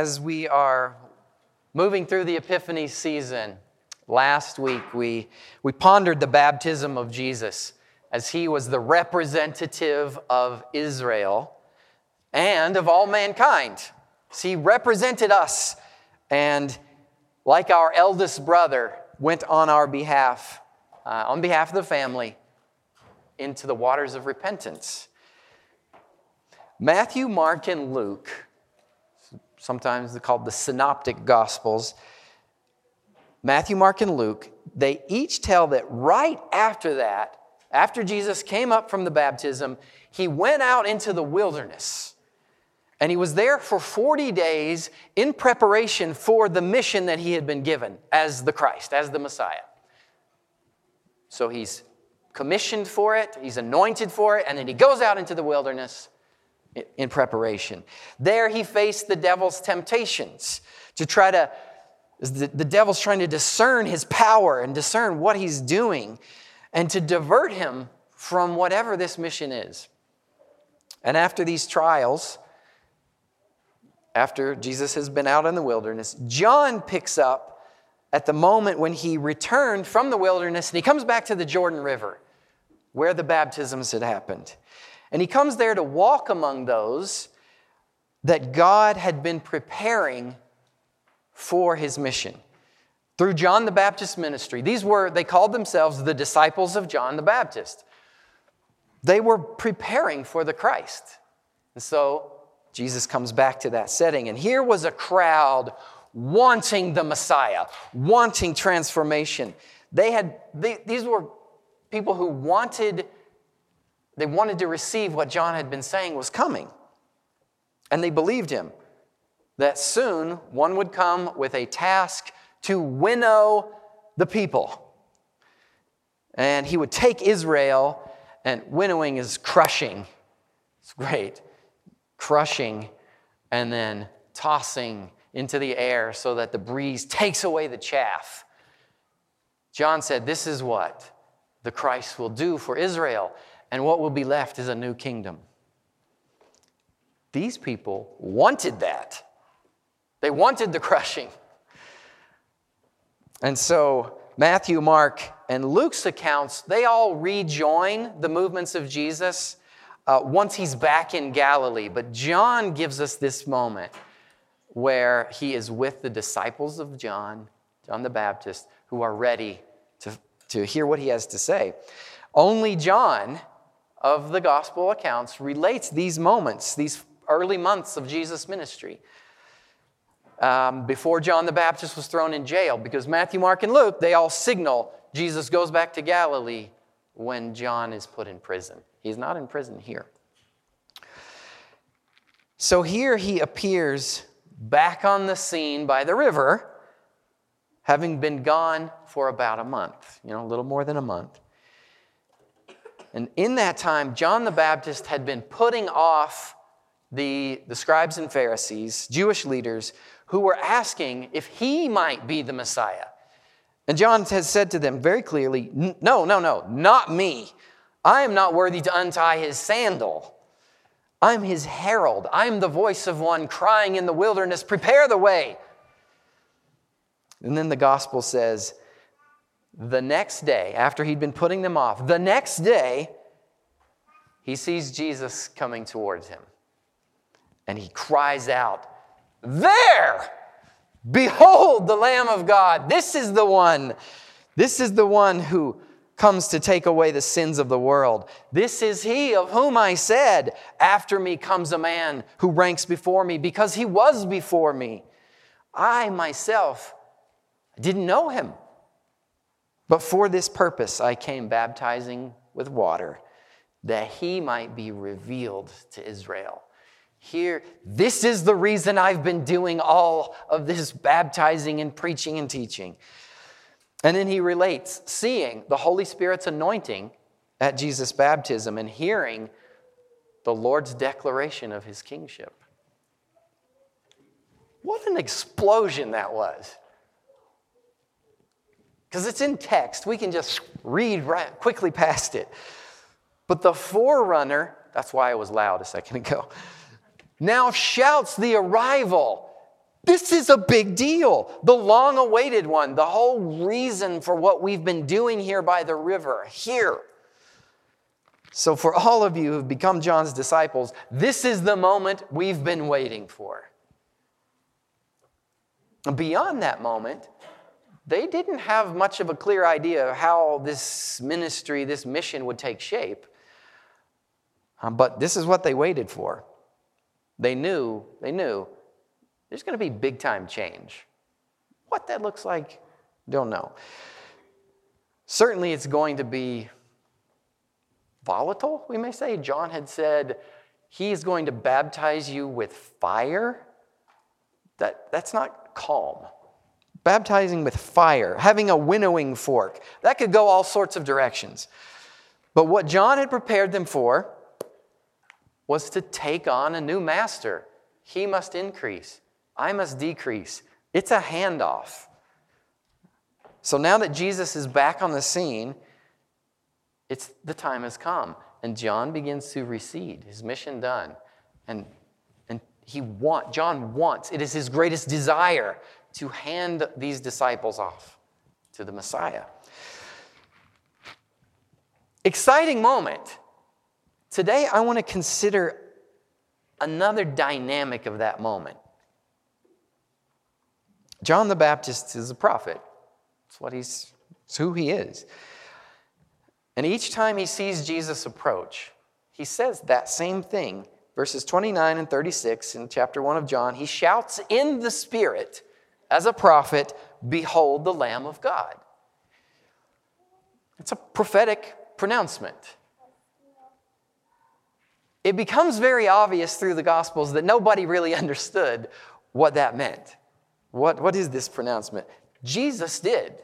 As we are moving through the Epiphany season, last week we, we pondered the baptism of Jesus as he was the representative of Israel and of all mankind. So he represented us and, like our eldest brother, went on our behalf, uh, on behalf of the family, into the waters of repentance. Matthew, Mark, and Luke sometimes called the synoptic gospels. Matthew, Mark, and Luke, they each tell that right after that, after Jesus came up from the baptism, he went out into the wilderness. And he was there for 40 days in preparation for the mission that he had been given as the Christ, as the Messiah. So he's commissioned for it, he's anointed for it, and then he goes out into the wilderness in preparation. There he faced the devil's temptations to try to, the, the devil's trying to discern his power and discern what he's doing and to divert him from whatever this mission is. And after these trials, after Jesus has been out in the wilderness, John picks up at the moment when he returned from the wilderness and he comes back to the Jordan River where the baptisms had happened. And he comes there to walk among those that God had been preparing for his mission through John the Baptist's ministry. These were, they called themselves the disciples of John the Baptist. They were preparing for the Christ. And so Jesus comes back to that setting. And here was a crowd wanting the Messiah, wanting transformation. They had, they, these were people who wanted they wanted to receive what John had been saying was coming. And they believed him that soon one would come with a task to winnow the people. And he would take Israel, and winnowing is crushing. It's great. Crushing and then tossing into the air so that the breeze takes away the chaff. John said, This is what the Christ will do for Israel and what will be left is a new kingdom. These people wanted that. They wanted the crushing. And so, Matthew, Mark, and Luke's accounts, they all rejoin the movements of Jesus uh, once he's back in Galilee. But John gives us this moment where he is with the disciples of John, John the Baptist, who are ready to, to hear what he has to say. Only John of the gospel accounts relates these moments, these early months of Jesus' ministry. Um, before John the Baptist was thrown in jail, because Matthew, Mark, and Luke, they all signal Jesus goes back to Galilee when John is put in prison. He's not in prison here. So here he appears back on the scene by the river, having been gone for about a month, you know, a little more than a month. And in that time, John the Baptist had been putting off the, the scribes and Pharisees, Jewish leaders, who were asking if he might be the Messiah. And John has said to them very clearly, No, no, no, not me. I am not worthy to untie his sandal. I'm his herald. I'm the voice of one crying in the wilderness, Prepare the way. And then the gospel says, the next day, after he'd been putting them off, the next day, he sees Jesus coming towards him. And he cries out, There! Behold the Lamb of God. This is the one. This is the one who comes to take away the sins of the world. This is he of whom I said, After me comes a man who ranks before me because he was before me. I myself didn't know him. But for this purpose I came baptizing with water, that he might be revealed to Israel. Here, this is the reason I've been doing all of this baptizing and preaching and teaching. And then he relates seeing the Holy Spirit's anointing at Jesus' baptism and hearing the Lord's declaration of his kingship. What an explosion that was because it's in text. We can just read right, quickly past it. But the forerunner, that's why I was loud a second ago, now shouts the arrival This is a big deal. The long awaited one, the whole reason for what we've been doing here by the river, here. So, for all of you who've become John's disciples, this is the moment we've been waiting for. Beyond that moment, they didn't have much of a clear idea of how this ministry, this mission would take shape. Um, but this is what they waited for. They knew, they knew there's going to be big time change. What that looks like, don't know. Certainly, it's going to be volatile, we may say. John had said, He's going to baptize you with fire. That, that's not calm baptizing with fire, having a winnowing fork. That could go all sorts of directions. But what John had prepared them for was to take on a new master. He must increase, I must decrease. It's a handoff. So now that Jesus is back on the scene, it's the time has come. And John begins to recede, his mission done. And, he want, John wants, it is his greatest desire to hand these disciples off to the Messiah. Exciting moment. Today, I want to consider another dynamic of that moment. John the Baptist is a prophet. It's what he's it's who he is. And each time he sees Jesus approach, he says that same thing. Verses 29 and 36 in chapter 1 of John, he shouts in the Spirit, as a prophet, Behold the Lamb of God. It's a prophetic pronouncement. It becomes very obvious through the Gospels that nobody really understood what that meant. What, what is this pronouncement? Jesus did.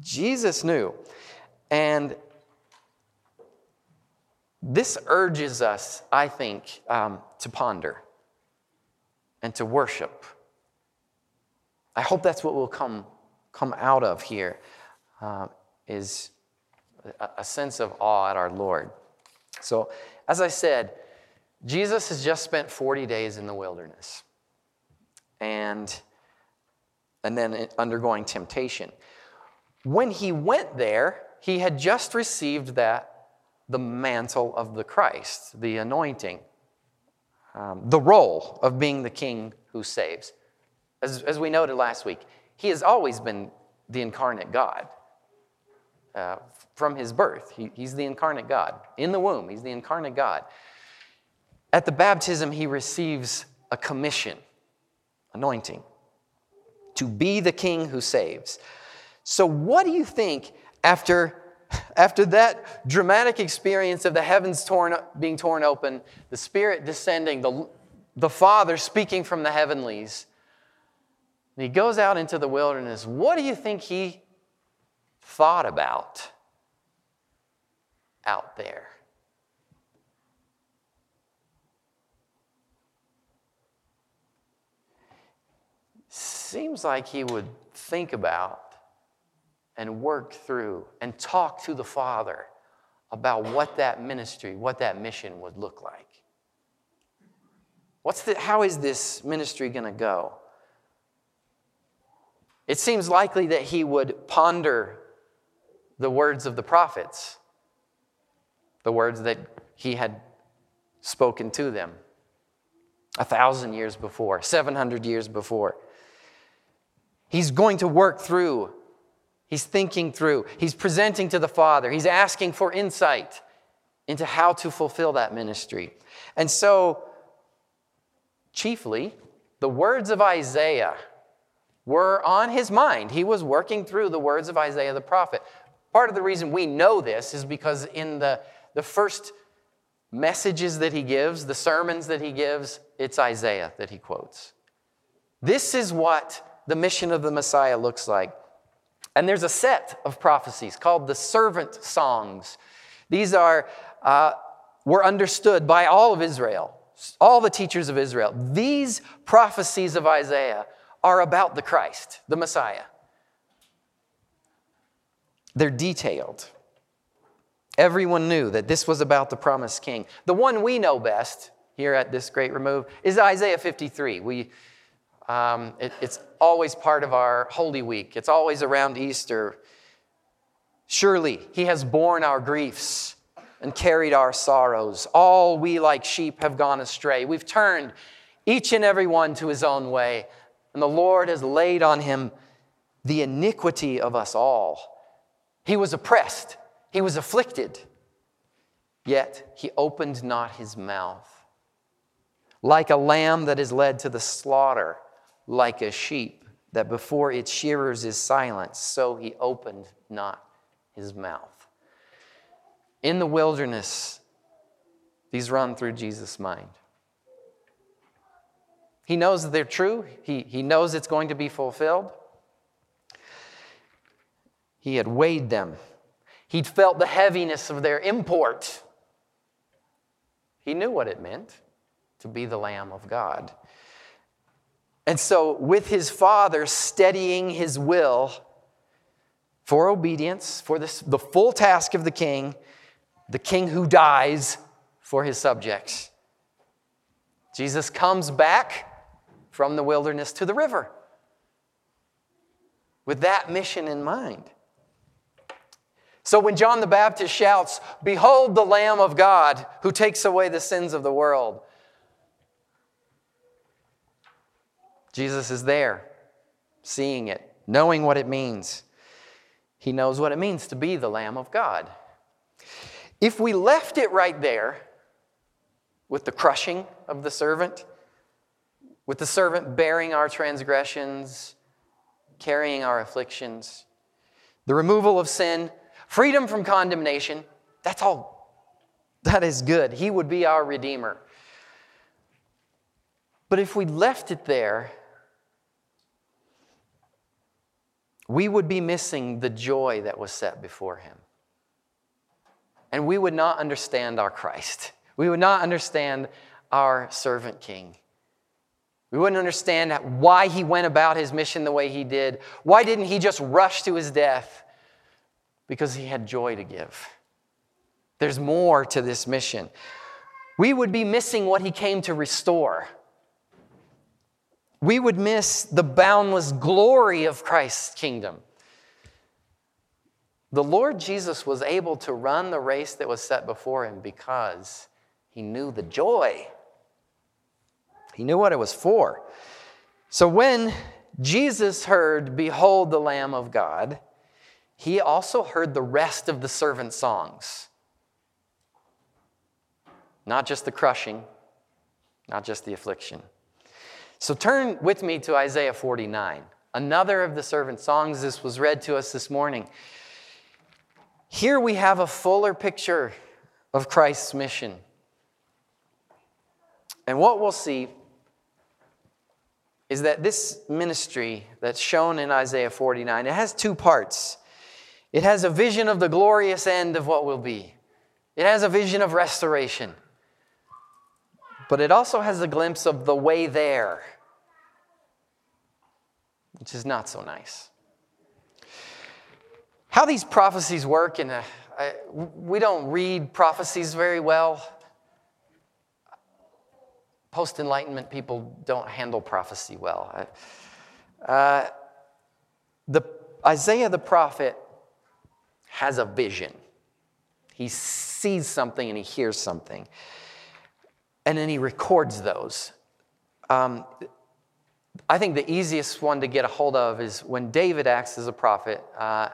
Jesus knew. And this urges us, I think, um, to ponder and to worship I hope that's what will come, come out of here uh, is a, a sense of awe at our Lord. So, as I said, Jesus has just spent 40 days in the wilderness and, and then undergoing temptation. When he went there, he had just received that, the mantle of the Christ, the anointing, um, the role of being the king who saves. As, as we noted last week, he has always been the incarnate God. Uh, from his birth, he, he's the incarnate God. In the womb, he's the incarnate God. At the baptism, he receives a commission, anointing, to be the king who saves. So, what do you think after, after that dramatic experience of the heavens torn, being torn open, the Spirit descending, the, the Father speaking from the heavenlies? And he goes out into the wilderness. What do you think he thought about out there? Seems like he would think about and work through and talk to the Father about what that ministry, what that mission would look like. What's the, how is this ministry going to go? It seems likely that he would ponder the words of the prophets, the words that he had spoken to them a thousand years before, 700 years before. He's going to work through, he's thinking through, he's presenting to the Father, he's asking for insight into how to fulfill that ministry. And so, chiefly, the words of Isaiah were on his mind. He was working through the words of Isaiah the prophet. Part of the reason we know this is because in the, the first messages that he gives, the sermons that he gives, it's Isaiah that he quotes. This is what the mission of the Messiah looks like. And there's a set of prophecies called the servant songs. These are, uh, were understood by all of Israel, all the teachers of Israel. These prophecies of Isaiah are about the Christ, the Messiah. They're detailed. Everyone knew that this was about the promised king. The one we know best here at this great remove is Isaiah 53. We, Um, it, it's always part of our Holy Week, it's always around Easter. Surely he has borne our griefs and carried our sorrows. All we like sheep have gone astray. We've turned each and every one to his own way, and the Lord has laid on him the iniquity of us all. He was oppressed, he was afflicted, yet he opened not his mouth. Like a lamb that is led to the slaughter, like a sheep that before its shearers is silent, so he opened not his mouth. In the wilderness, these run through Jesus' mind. He knows that they're true, he, he knows it's going to be fulfilled. He had weighed them, he'd felt the heaviness of their import. He knew what it meant to be the Lamb of God. And so, with his father steadying his will for obedience, for this, the full task of the king, the king who dies for his subjects, Jesus comes back from the wilderness to the river with that mission in mind. So when John the Baptist shouts, Behold the Lamb of God who takes away the sins of the world, Jesus is there, seeing it, knowing what it means. He knows what it means to be the Lamb of God. If we left it right there with the crushing of the servant, with the servant bearing our transgressions, carrying our afflictions, the removal of sin, freedom from condemnation, that's all. That is good. He would be our Redeemer. But if we left it there, we would be missing the joy that was set before him. And we would not understand our Christ. We would not understand our servant king. We wouldn't understand why he went about his mission the way he did. Why didn't he just rush to his death? Because he had joy to give. There's more to this mission. We would be missing what he came to restore we would miss the boundless glory of Christ's kingdom. The Lord Jesus was able to run the race that was set before him because he knew the joy. He knew what it was for. So when Jesus heard, Behold the Lamb of God, he also heard the rest of the servant songs. Not just the crushing, not just the affliction. So turn with me to Isaiah 49, another of the servant songs. This was read to us this morning. Here we have a fuller picture of Christ's mission. And what we'll see is that this ministry that's shown in Isaiah 49, it has two parts. It has a vision of the glorious end of what will be. It has a vision of restoration but it also has a glimpse of the way there, which is not so nice. How these prophecies work, and we don't read prophecies very well. Post Enlightenment people don't handle prophecy well. Uh, the, Isaiah the prophet has a vision. He sees something and he hears something and then he records those. Um, I think the easiest one to get a hold of is when David acts as a prophet, uh,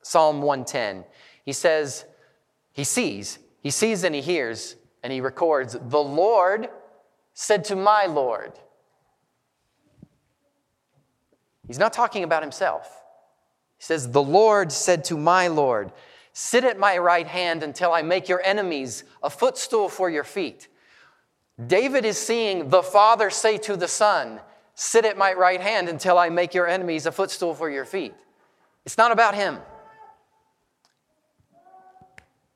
Psalm 110. He says, he sees, he sees and he hears, and he records, The Lord said to my Lord. He's not talking about himself. He says, The Lord said to my Lord, Sit at my right hand until I make your enemies a footstool for your feet. David is seeing the Father say to the Son, Sit at my right hand until I make your enemies a footstool for your feet. It's not about him.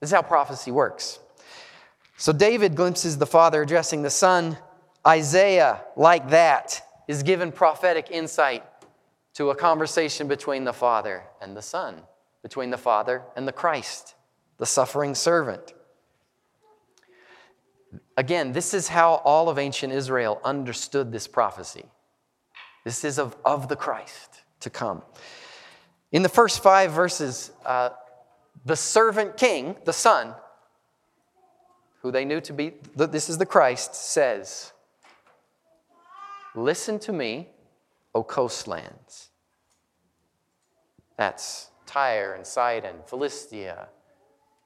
This is how prophecy works. So David glimpses the Father addressing the Son. Isaiah, like that, is given prophetic insight to a conversation between the Father and the Son, between the Father and the Christ, the suffering servant. Again, this is how all of ancient Israel understood this prophecy. This is of, of the Christ to come. In the first five verses, uh, the servant king, the son, who they knew to be, this is the Christ, says, Listen to me, O coastlands. That's Tyre and Sidon, Philistia.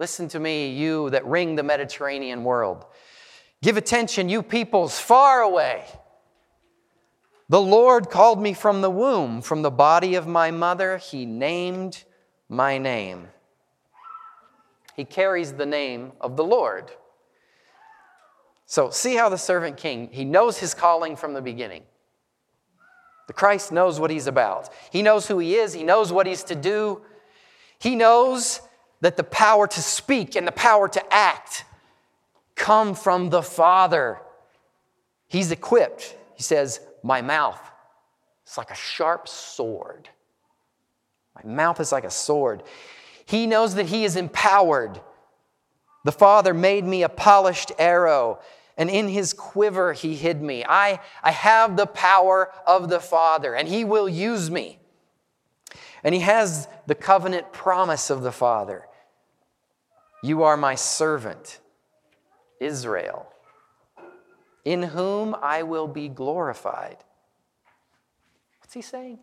Listen to me, you that ring the Mediterranean world. Give attention, you peoples far away. The Lord called me from the womb, from the body of my mother. He named my name. He carries the name of the Lord. So, see how the servant king, he knows his calling from the beginning. The Christ knows what he's about. He knows who he is, he knows what he's to do. He knows that the power to speak and the power to act come from the Father. He's equipped. He says, My mouth is like a sharp sword. My mouth is like a sword. He knows that he is empowered. The Father made me a polished arrow, and in his quiver he hid me. I, I have the power of the Father, and he will use me. And he has the covenant promise of the Father You are my servant, Israel, in whom I will be glorified. What's he saying?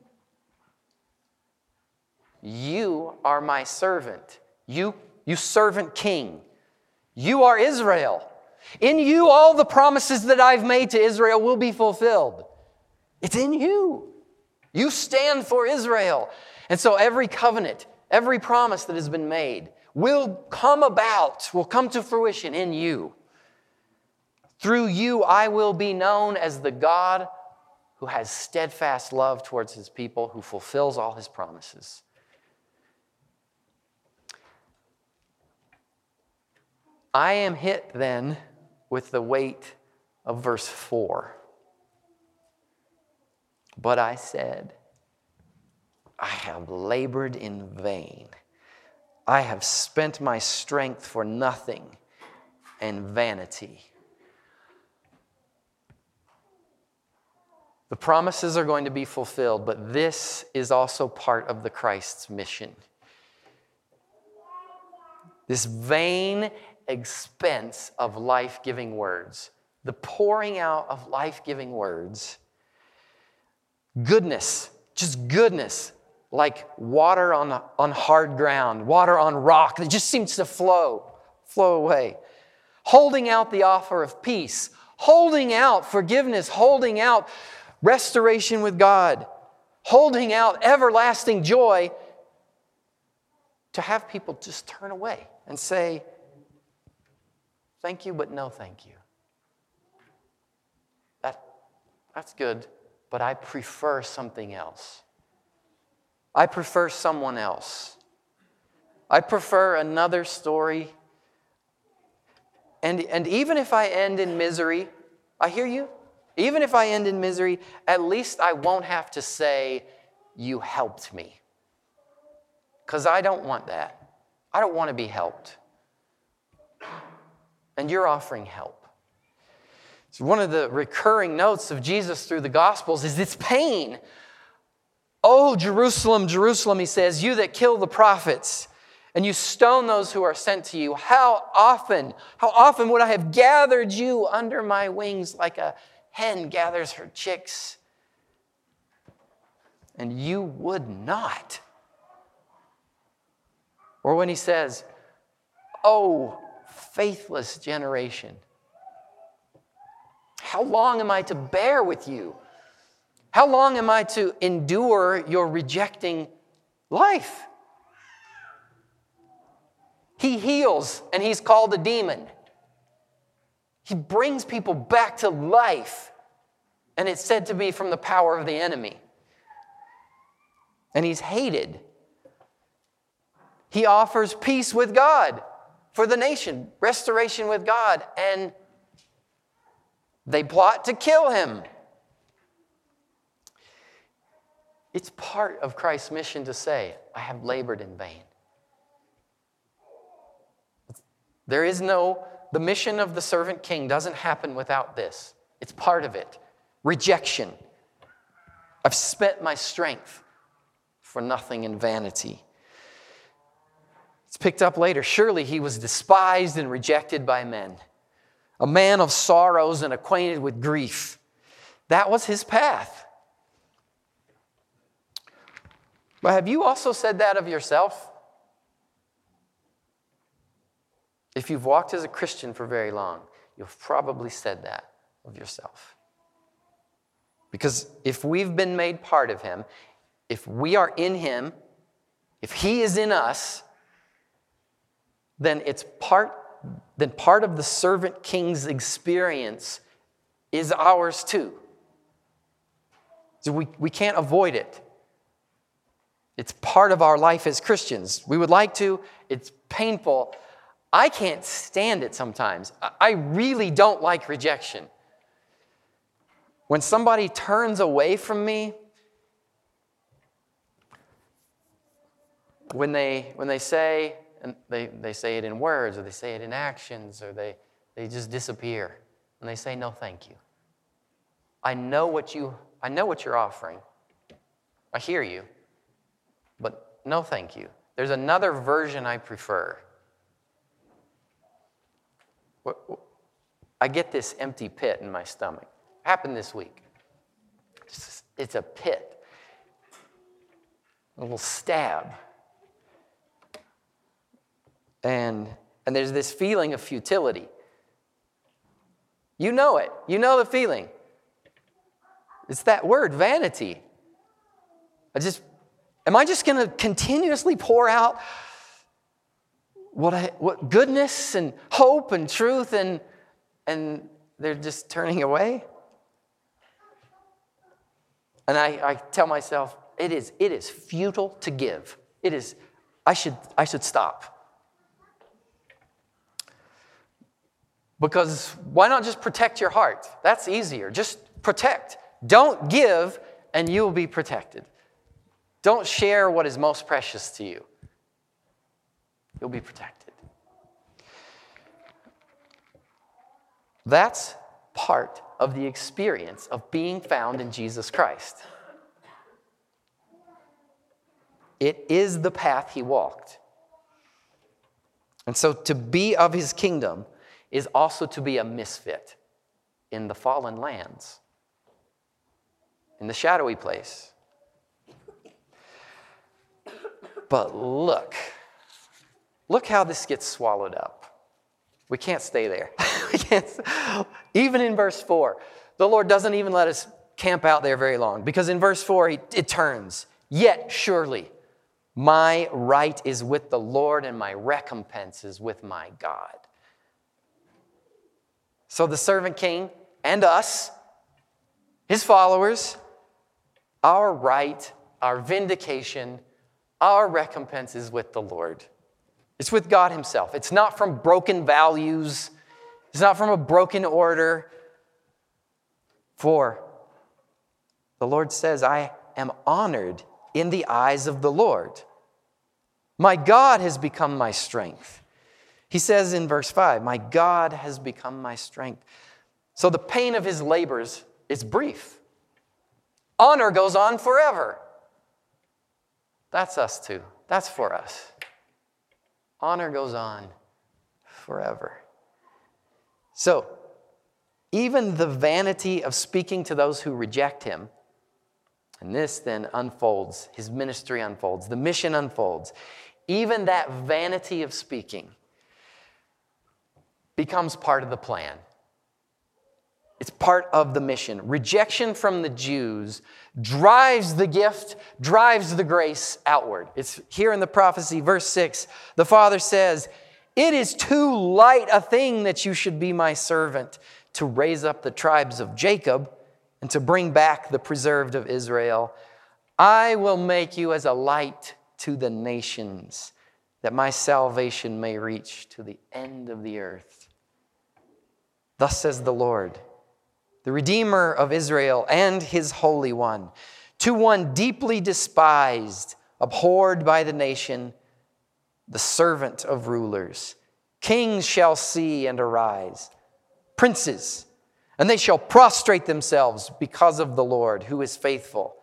You are my servant. You, you servant king. You are Israel. In you, all the promises that I've made to Israel will be fulfilled. It's in you. You stand for Israel. And so every covenant, every promise that has been made will come about, will come to fruition in you. Through you, I will be known as the God who has steadfast love towards his people, who fulfills all his promises. I am hit then with the weight of verse 4. But I said, I have labored in vain. I have spent my strength for nothing and vanity. The promises are going to be fulfilled, but this is also part of the Christ's mission. This vain expense of life giving words, the pouring out of life giving words. Goodness, just goodness, like water on, on hard ground, water on rock that just seems to flow, flow away. Holding out the offer of peace, holding out forgiveness, holding out restoration with God, holding out everlasting joy to have people just turn away and say, Thank you, but no thank you. That, that's good, but I prefer something else. I prefer someone else. I prefer another story. And, and even if I end in misery, I hear you. Even if I end in misery, at least I won't have to say, You helped me. Because I don't want that. I don't want to be helped and you're offering help. So one of the recurring notes of Jesus through the Gospels is its pain. Oh, Jerusalem, Jerusalem, he says, you that kill the prophets and you stone those who are sent to you. How often, how often would I have gathered you under my wings like a hen gathers her chicks? And you would not. Or when he says, Oh, faithless generation. How long am I to bear with you? How long am I to endure your rejecting life? He heals, and he's called a demon. He brings people back to life, and it's said to be from the power of the enemy. And he's hated. He offers peace with God for the nation, restoration with God, and they plot to kill him. It's part of Christ's mission to say, I have labored in vain. There is no, the mission of the servant king doesn't happen without this. It's part of it rejection. I've spent my strength for nothing in vanity. It's picked up later. Surely he was despised and rejected by men, a man of sorrows and acquainted with grief. That was his path. But have you also said that of yourself? If you've walked as a Christian for very long, you've probably said that of yourself. Because if we've been made part of Him, if we are in Him, if He is in us, then it's part, then part of the servant king's experience is ours too. So we, we can't avoid it. It's part of our life as Christians. We would like to, it's painful. I can't stand it sometimes. I really don't like rejection. When somebody turns away from me, when they, when they say, and they, they say it in words or they say it in actions or they, they just disappear and they say, no, thank you. I know what you, I know what you're offering. I hear you, but no, thank you. There's another version I prefer. I get this empty pit in my stomach. Happened this week. It's a pit, a little stab. And, and there's this feeling of futility. You know it. You know the feeling. It's that word, vanity. I just, am I just going to continuously pour out what, I, what goodness and hope and truth and, and they're just turning away? And I, I tell myself, it is, it is futile to give. It is, I should, I should stop. Because why not just protect your heart? That's easier. Just protect. Don't give, and you will be protected. Don't share what is most precious to you. You'll be protected. That's part of the experience of being found in Jesus Christ. It is the path he walked. And so to be of his kingdom is also to be a misfit in the fallen lands, in the shadowy place. But look, look how this gets swallowed up. We can't stay there. even in verse 4, the Lord doesn't even let us camp out there very long because in verse 4, he, it turns. Yet surely my right is with the Lord and my recompense is with my God. So the servant king and us, his followers, our right, our vindication, our recompense is with the Lord. It's with God Himself. It's not from broken values, it's not from a broken order. For the Lord says, I am honored in the eyes of the Lord. My God has become my strength. He says in verse 5, My God has become my strength. So the pain of his labors is brief. Honor goes on forever. That's us too. That's for us. Honor goes on forever. So, even the vanity of speaking to those who reject him, and this then unfolds, his ministry unfolds, the mission unfolds. Even that vanity of speaking becomes part of the plan. It's part of the mission. Rejection from the Jews drives the gift, drives the grace outward. It's here in the prophecy, verse 6. The Father says, It is too light a thing that you should be my servant to raise up the tribes of Jacob and to bring back the preserved of Israel. I will make you as a light to the nations, that my salvation may reach to the end of the earth. Thus says the Lord the Redeemer of Israel and his Holy One, to one deeply despised, abhorred by the nation, the servant of rulers. Kings shall see and arise, princes, and they shall prostrate themselves because of the Lord, who is faithful,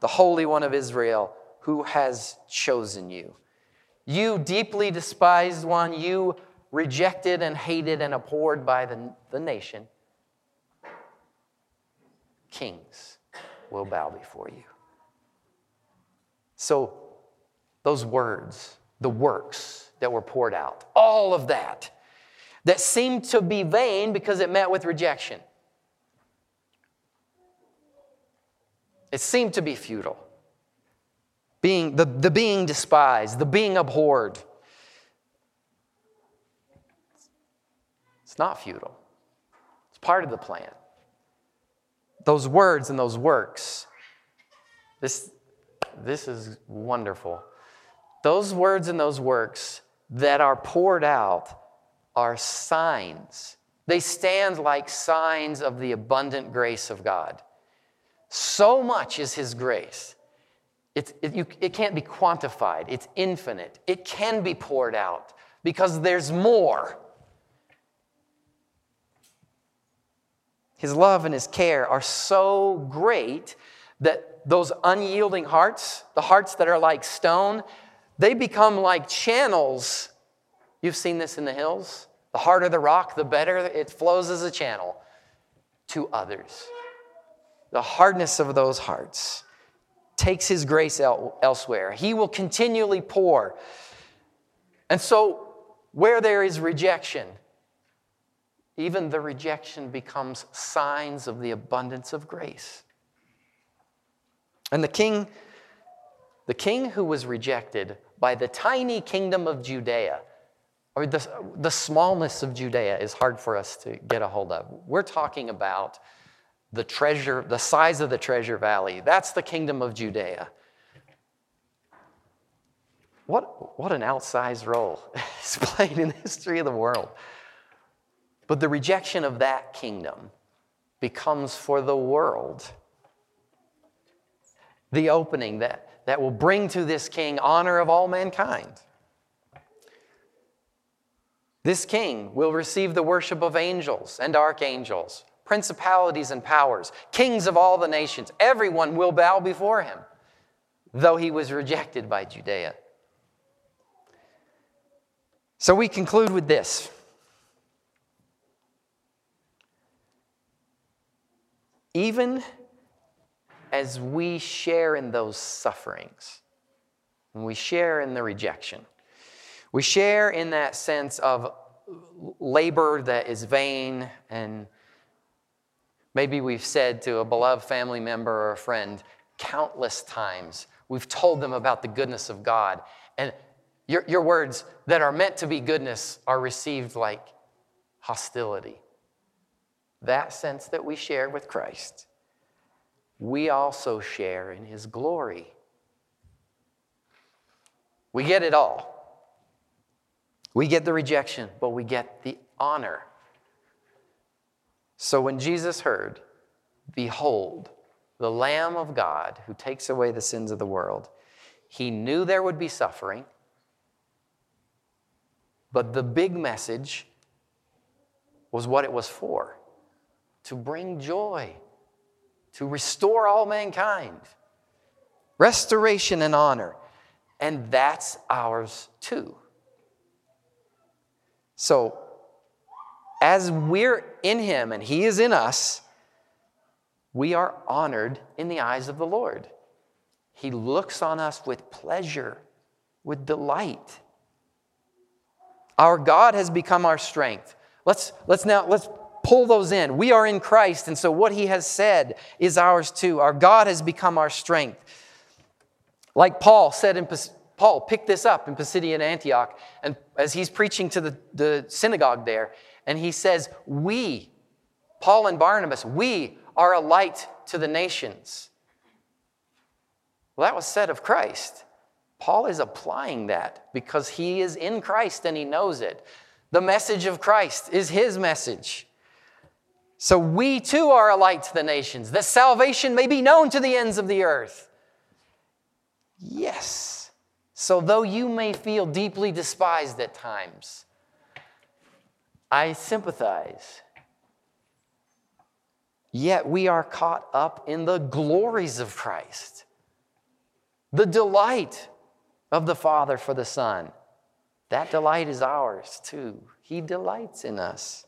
the Holy One of Israel, who has chosen you. You deeply despised one, you rejected and hated and abhorred by the, the nation. Kings will bow before you. So, those words, the works that were poured out, all of that, that seemed to be vain because it met with rejection. It seemed to be futile. Being, the, the being despised, the being abhorred. It's not futile, it's part of the plan. Those words and those works, this, this is wonderful. Those words and those works that are poured out are signs. They stand like signs of the abundant grace of God. So much is His grace. It, it, you, it can't be quantified, it's infinite. It can be poured out because there's more. His love and His care are so great that those unyielding hearts, the hearts that are like stone, they become like channels. You've seen this in the hills. The harder the rock, the better it flows as a channel to others the hardness of those hearts, takes his grace el- elsewhere. He will continually pour. And so, where there is rejection, even the rejection becomes signs of the abundance of grace. And the king, the king who was rejected by the tiny kingdom of Judea, or the, the smallness of Judea is hard for us to get a hold of. We're talking about the treasure, the size of the treasure valley. That's the kingdom of Judea. What, what an outsized role is played in the history of the world. But the rejection of that kingdom becomes for the world the opening that, that will bring to this king honor of all mankind. This king will receive the worship of angels and archangels, principalities and powers, kings of all the nations. Everyone will bow before him, though he was rejected by Judea. So we conclude with this. Even as we share in those sufferings, when we share in the rejection, we share in that sense of labor that is vain and Maybe we've said to a beloved family member or a friend countless times, we've told them about the goodness of God. And your, your words that are meant to be goodness are received like hostility. That sense that we share with Christ, we also share in his glory. We get it all. We get the rejection, but we get the honor so when Jesus heard, Behold, the Lamb of God who takes away the sins of the world, he knew there would be suffering. But the big message was what it was for to bring joy, to restore all mankind, restoration and honor. And that's ours too. So, as we're in Him and He is in us, we are honored in the eyes of the Lord. He looks on us with pleasure, with delight. Our God has become our strength. Let's, let's now let's pull those in. We are in Christ, and so what He has said is ours too. Our God has become our strength. Like Paul said in Paul picked this up in Pisidian Antioch, and as he's preaching to the, the synagogue there, and he says, We, Paul and Barnabas, we are a light to the nations. Well, that was said of Christ. Paul is applying that because he is in Christ and he knows it. The message of Christ is his message. So we too are a light to the nations, that salvation may be known to the ends of the earth. Yes. So though you may feel deeply despised at times, I sympathize. Yet we are caught up in the glories of Christ. the delight of the Father for the Son. That delight is ours too. He delights in us.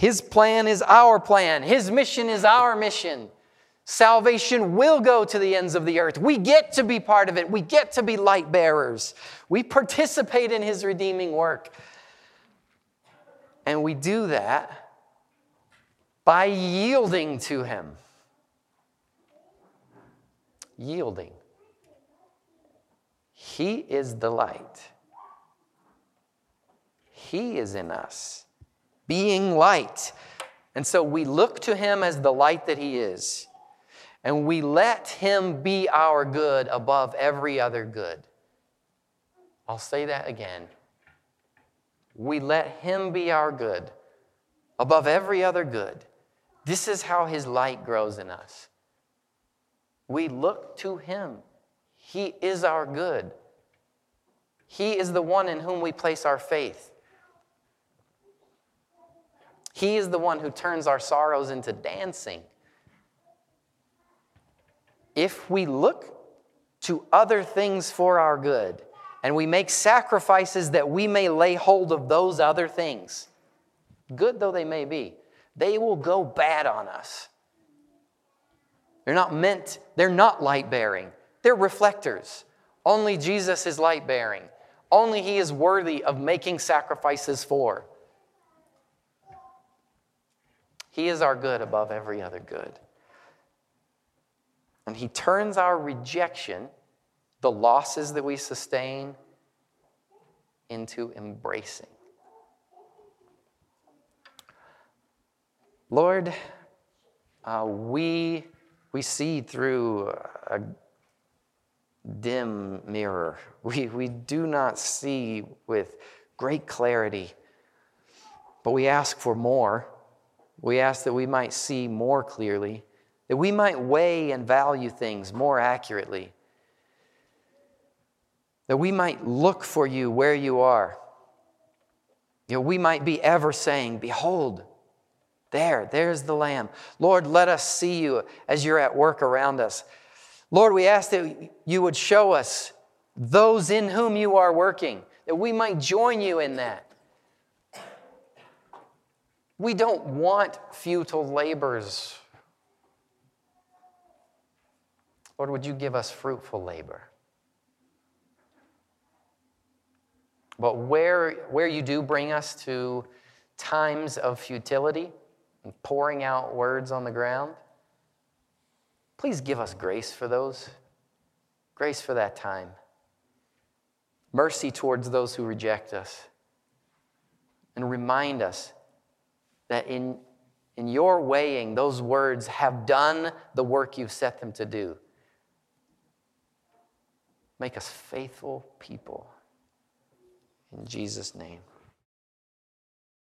His plan is our plan, His mission is our mission. Salvation will go to the ends of the earth. We get to be part of it. We get to be light bearers. We participate in His redeeming work. And we do that by yielding to Him. Yielding. He is the light. He is in us, being light. And so we look to Him as the light that He is, and we let Him be our good above every other good. I'll say that again. We let Him be our good above every other good. This is how His light grows in us. We look to Him. He is our good. He is the one in whom we place our faith. He is the one who turns our sorrows into dancing. If we look to other things for our good and we make sacrifices that we may lay hold of those other things, good though they may be, they will go bad on us. They're not meant, they're not light bearing, they're reflectors. Only Jesus is light bearing. Only He is worthy of making sacrifices for. He is our good above every other good. And He turns our rejection, the losses that we sustain, into embracing. Lord, uh, we, we see through a dim mirror. We, we do not see with great clarity, but we ask for more. We ask that we might see more clearly, that we might weigh and value things more accurately, that we might look for you where you are. You know, we might be ever saying, Behold, there, there's the Lamb. Lord, let us see you as you're at work around us. Lord, we ask that you would show us those in whom you are working, that we might join you in that. We don't want futile labors. Lord, would you give us fruitful labor? But where, where you do bring us to times of futility and pouring out words on the ground, please give us grace for those, grace for that time, mercy towards those who reject us, and remind us that in, in your weighing, those words have done the work you've set them to do. Make us faithful people. In Jesus' name.